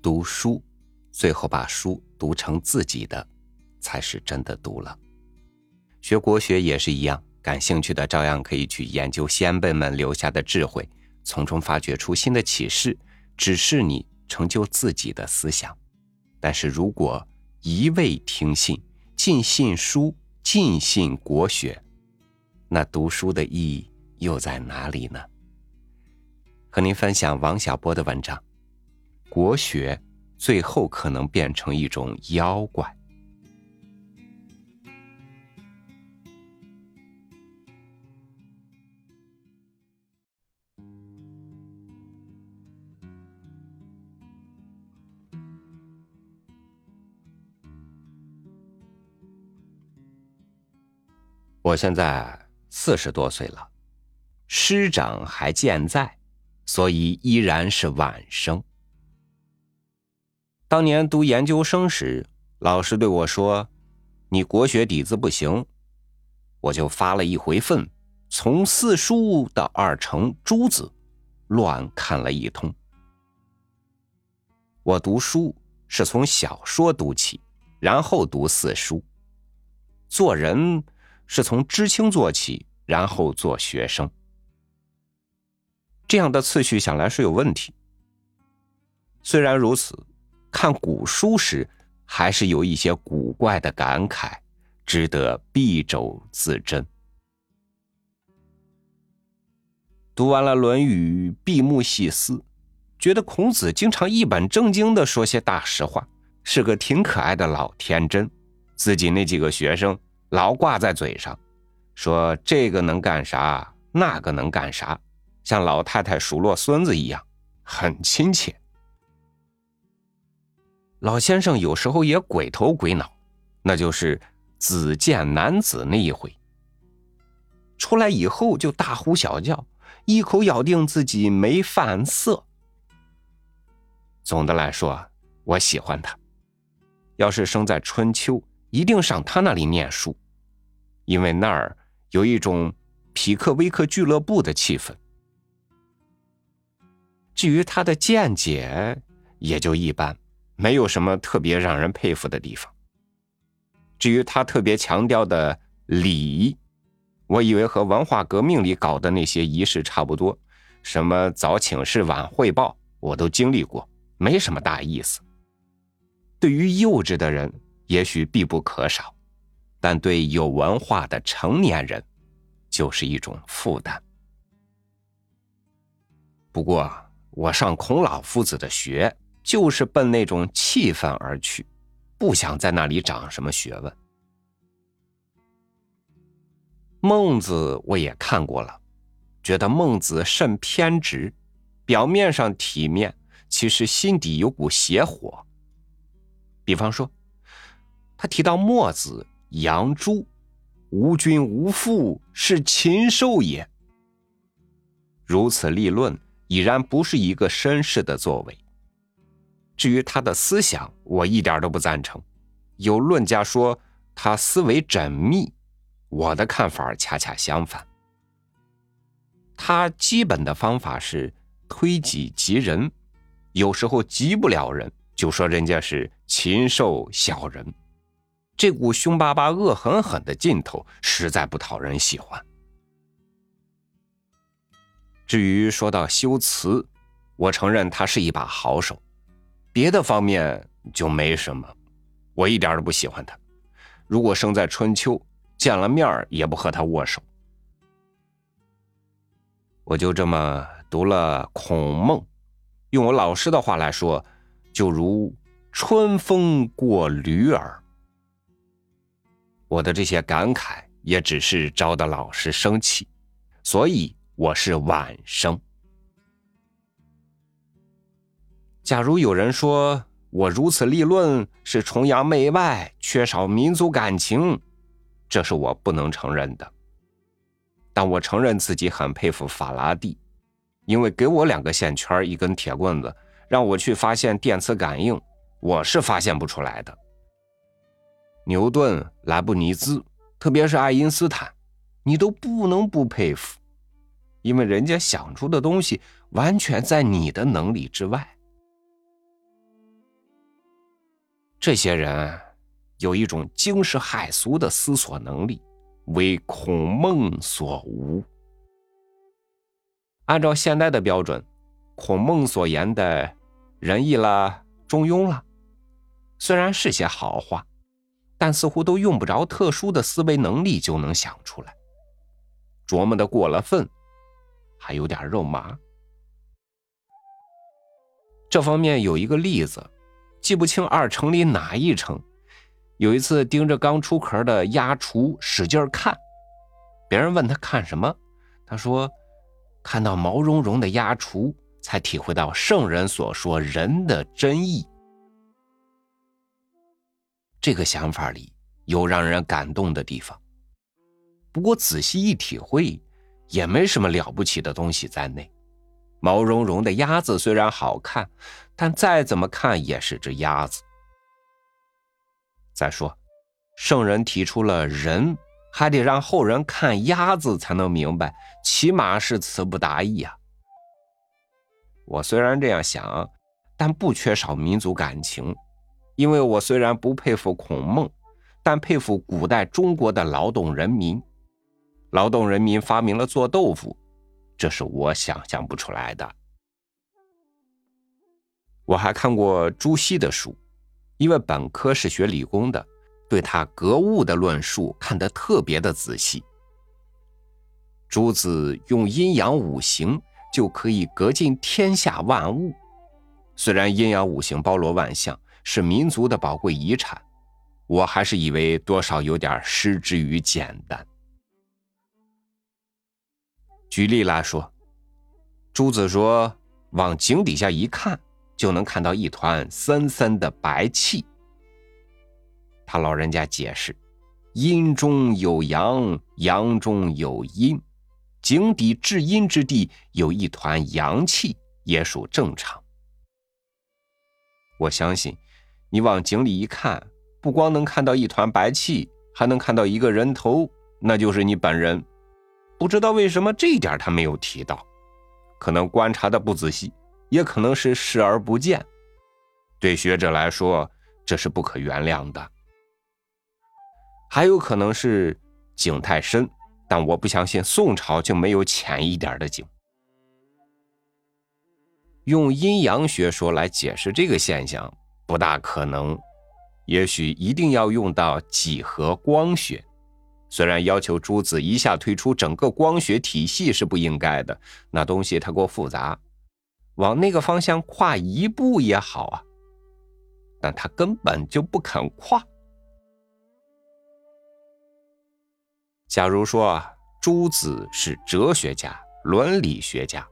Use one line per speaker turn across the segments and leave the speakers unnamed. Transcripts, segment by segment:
读书，最后把书读成自己的，才是真的读了。学国学也是一样，感兴趣的照样可以去研究先辈们留下的智慧，从中发掘出新的启示，指示你成就自己的思想。但是如果一味听信，尽信书，尽信国学，那读书的意义又在哪里呢？和您分享王小波的文章：国学最后可能变成一种妖怪。我现在四十多岁了，师长还健在，所以依然是晚生。当年读研究生时，老师对我说：“你国学底子不行。”我就发了一回愤，从四书到二程、诸子，乱看了一通。我读书是从小说读起，然后读四书，做人。是从知青做起，然后做学生，这样的次序想来是有问题。虽然如此，看古书时还是有一些古怪的感慨，值得敝帚自珍。读完了《论语》，闭目细思，觉得孔子经常一本正经的说些大实话，是个挺可爱的老天真。自己那几个学生。老挂在嘴上，说这个能干啥，那个能干啥，像老太太数落孙子一样，很亲切。老先生有时候也鬼头鬼脑，那就是子见男子那一回，出来以后就大呼小叫，一口咬定自己没犯色。总的来说，我喜欢他。要是生在春秋。一定上他那里念书，因为那儿有一种匹克威克俱乐部的气氛。至于他的见解，也就一般，没有什么特别让人佩服的地方。至于他特别强调的礼，我以为和文化革命里搞的那些仪式差不多，什么早请示晚汇报，我都经历过，没什么大意思。对于幼稚的人。也许必不可少，但对有文化的成年人，就是一种负担。不过，我上孔老夫子的学，就是奔那种气氛而去，不想在那里长什么学问。孟子我也看过了，觉得孟子甚偏执，表面上体面，其实心底有股邪火。比方说。他提到墨子、杨朱，无君无父，是禽兽也。如此立论，已然不是一个绅士的作为。至于他的思想，我一点都不赞成。有论家说他思维缜密，我的看法恰恰相反。他基本的方法是推己及人，有时候及不了人，就说人家是禽兽小人。这股凶巴巴、恶狠狠的劲头实在不讨人喜欢。至于说到修辞，我承认他是一把好手，别的方面就没什么，我一点都不喜欢他。如果生在春秋，见了面也不和他握手。我就这么读了孔孟，用我老师的话来说，就如春风过驴耳。我的这些感慨也只是招得老师生气，所以我是晚生。假如有人说我如此立论是崇洋媚外、缺少民族感情，这是我不能承认的。但我承认自己很佩服法拉第，因为给我两个线圈、一根铁棍子，让我去发现电磁感应，我是发现不出来的。牛顿、莱布尼兹，特别是爱因斯坦，你都不能不佩服，因为人家想出的东西完全在你的能力之外。这些人有一种惊世骇俗的思索能力，为孔孟所无。按照现代的标准，孔孟所言的仁义了、中庸了，虽然是些好话，但似乎都用不着特殊的思维能力就能想出来，琢磨的过了分，还有点肉麻。这方面有一个例子，记不清二城里哪一城。有一次盯着刚出壳的鸭雏使劲看，别人问他看什么，他说：“看到毛茸茸的鸭雏，才体会到圣人所说人的真意。”这个想法里有让人感动的地方，不过仔细一体会，也没什么了不起的东西在内。毛茸茸的鸭子虽然好看，但再怎么看也是只鸭子。再说，圣人提出了人，还得让后人看鸭子才能明白，起码是词不达意啊。我虽然这样想，但不缺少民族感情，因为我虽然不佩服孔孟，但佩服古代中国的劳动人民。劳动人民发明了做豆腐。这是我想象不出来的。我还看过朱熹的书，因为本科是学理工的，对他格物的论述看得特别的仔细。朱子用阴阳五行就可以格尽天下万物，虽然阴阳五行包罗万象，是民族的宝贵遗产，我还是以为多少有点失之于简单。举例来说，朱子说：“往井底下一看，就能看到一团森森的白气。”他老人家解释：“阴中有阳，阳中有阴，井底至阴之地有一团阳气，也属正常。”我相信，你往井里一看，不光能看到一团白气，还能看到一个人头，那就是你本人。不知道为什么这一点他没有提到，可能观察的不仔细，也可能是视而不见。对学者来说，这是不可原谅的。还有可能是井太深，但我不相信宋朝就没有浅一点的井。用阴阳学说来解释这个现象不大可能，也许一定要用到几何光学。虽然要求朱子一下推出整个光学体系是不应该的，那东西太过复杂，往那个方向跨一步也好啊，但他根本就不肯跨。假如说朱子是哲学家、伦理学家，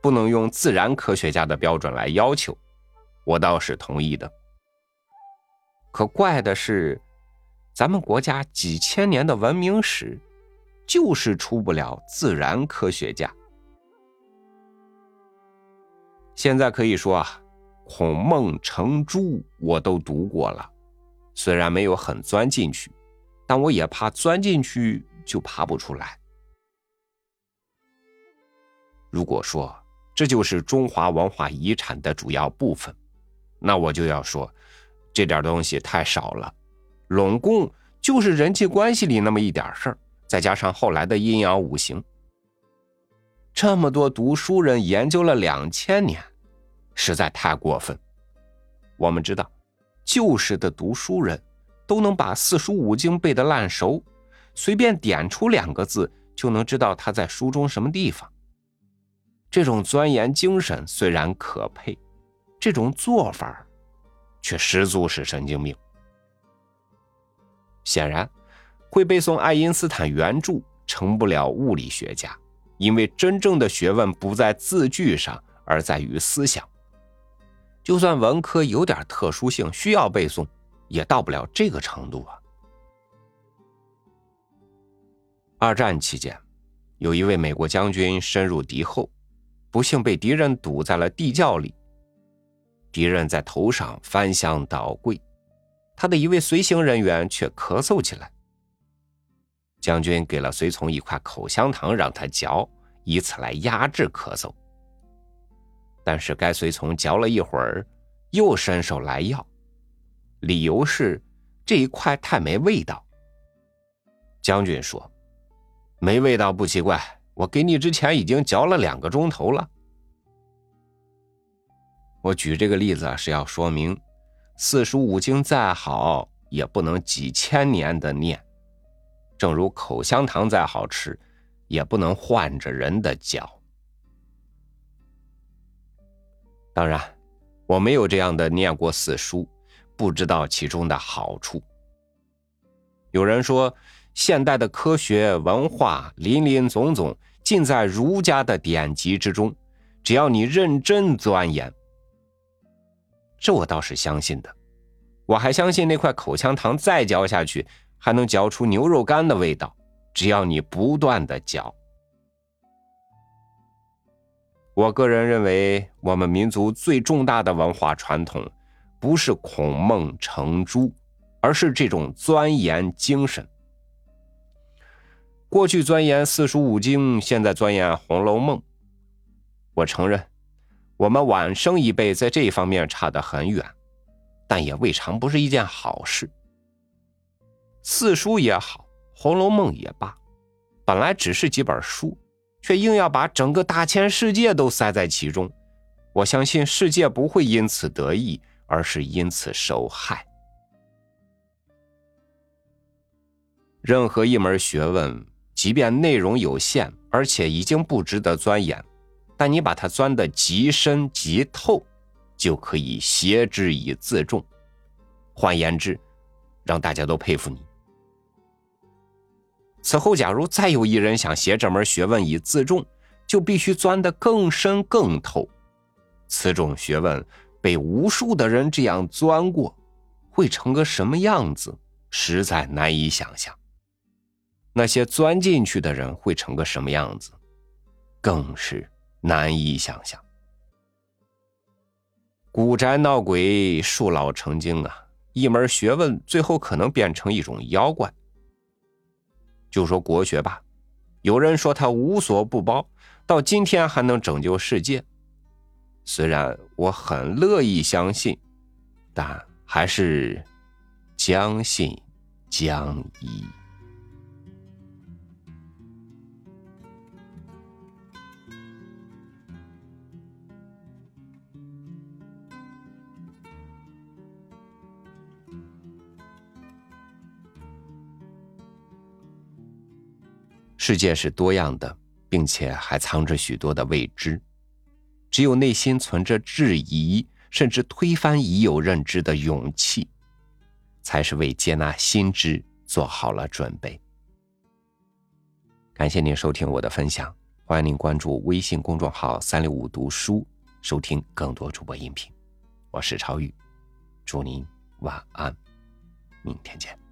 不能用自然科学家的标准来要求，我倒是同意的。可怪的是。咱们国家几千年的文明史，就是出不了自然科学家。现在可以说啊，孔孟程朱我都读过了，虽然没有很钻进去，但我也怕钻进去就爬不出来。如果说这就是中华文化遗产的主要部分，那我就要说，这点东西太少了。拢共就是人际关系里那么一点事儿，再加上后来的阴阳五行，这么多读书人研究了两千年，实在太过分。我们知道，旧时的读书人都能把四书五经背得烂熟，随便点出两个字就能知道他在书中什么地方。这种钻研精神虽然可佩，这种做法却十足是神经病。显然，会背诵爱因斯坦原著成不了物理学家，因为真正的学问不在字句上，而在于思想。就算文科有点特殊性，需要背诵，也到不了这个程度啊。二战期间，有一位美国将军深入敌后，不幸被敌人堵在了地窖里，敌人在头上翻箱倒柜。他的一位随行人员却咳嗽起来。将军给了随从一块口香糖，让他嚼，以此来压制咳嗽。但是该随从嚼了一会儿，又伸手来要，理由是这一块太没味道。将军说：“没味道不奇怪，我给你之前已经嚼了两个钟头了。”我举这个例子，是要说明四书五经再好，也不能几千年的念；正如口香糖再好吃，也不能换着人的嚼。当然，我没有这样的念过四书，不知道其中的好处。有人说，现代的科学文化林林总总，尽在儒家的典籍之中，只要你认真钻研。这我倒是相信的，我还相信那块口香糖再嚼下去还能嚼出牛肉干的味道，只要你不断的嚼。我个人认为，我们民族最重大的文化传统，不是孔孟程朱，而是这种钻研精神。过去钻研四书五经，现在钻研《红楼梦》，我承认。我们晚生一辈在这方面差得很远，但也未尝不是一件好事。四书也好，《红楼梦》也罢，本来只是几本书，却硬要把整个大千世界都塞在其中。我相信世界不会因此得益，而是因此受害。任何一门学问，即便内容有限，而且已经不值得钻研。但你把它钻得极深极透，就可以挟之以自重。换言之，让大家都佩服你。此后，假如再有一人想携这门学问以自重，就必须钻得更深更透。此种学问被无数的人这样钻过，会成个什么样子，实在难以想象。那些钻进去的人会成个什么样子，更是。难以想象，古宅闹鬼，树老成精啊！一门学问最后可能变成一种妖怪。就说国学吧，有人说它无所不包，到今天还能拯救世界。虽然我很乐意相信，但还是将信将疑。世界是多样的，并且还藏着许多的未知。只有内心存着质疑，甚至推翻已有认知的勇气，才是为接纳新知做好了准备。感谢您收听我的分享，欢迎您关注微信公众号“三六五读书”，收听更多主播音频。我是超宇，祝您晚安，明天见。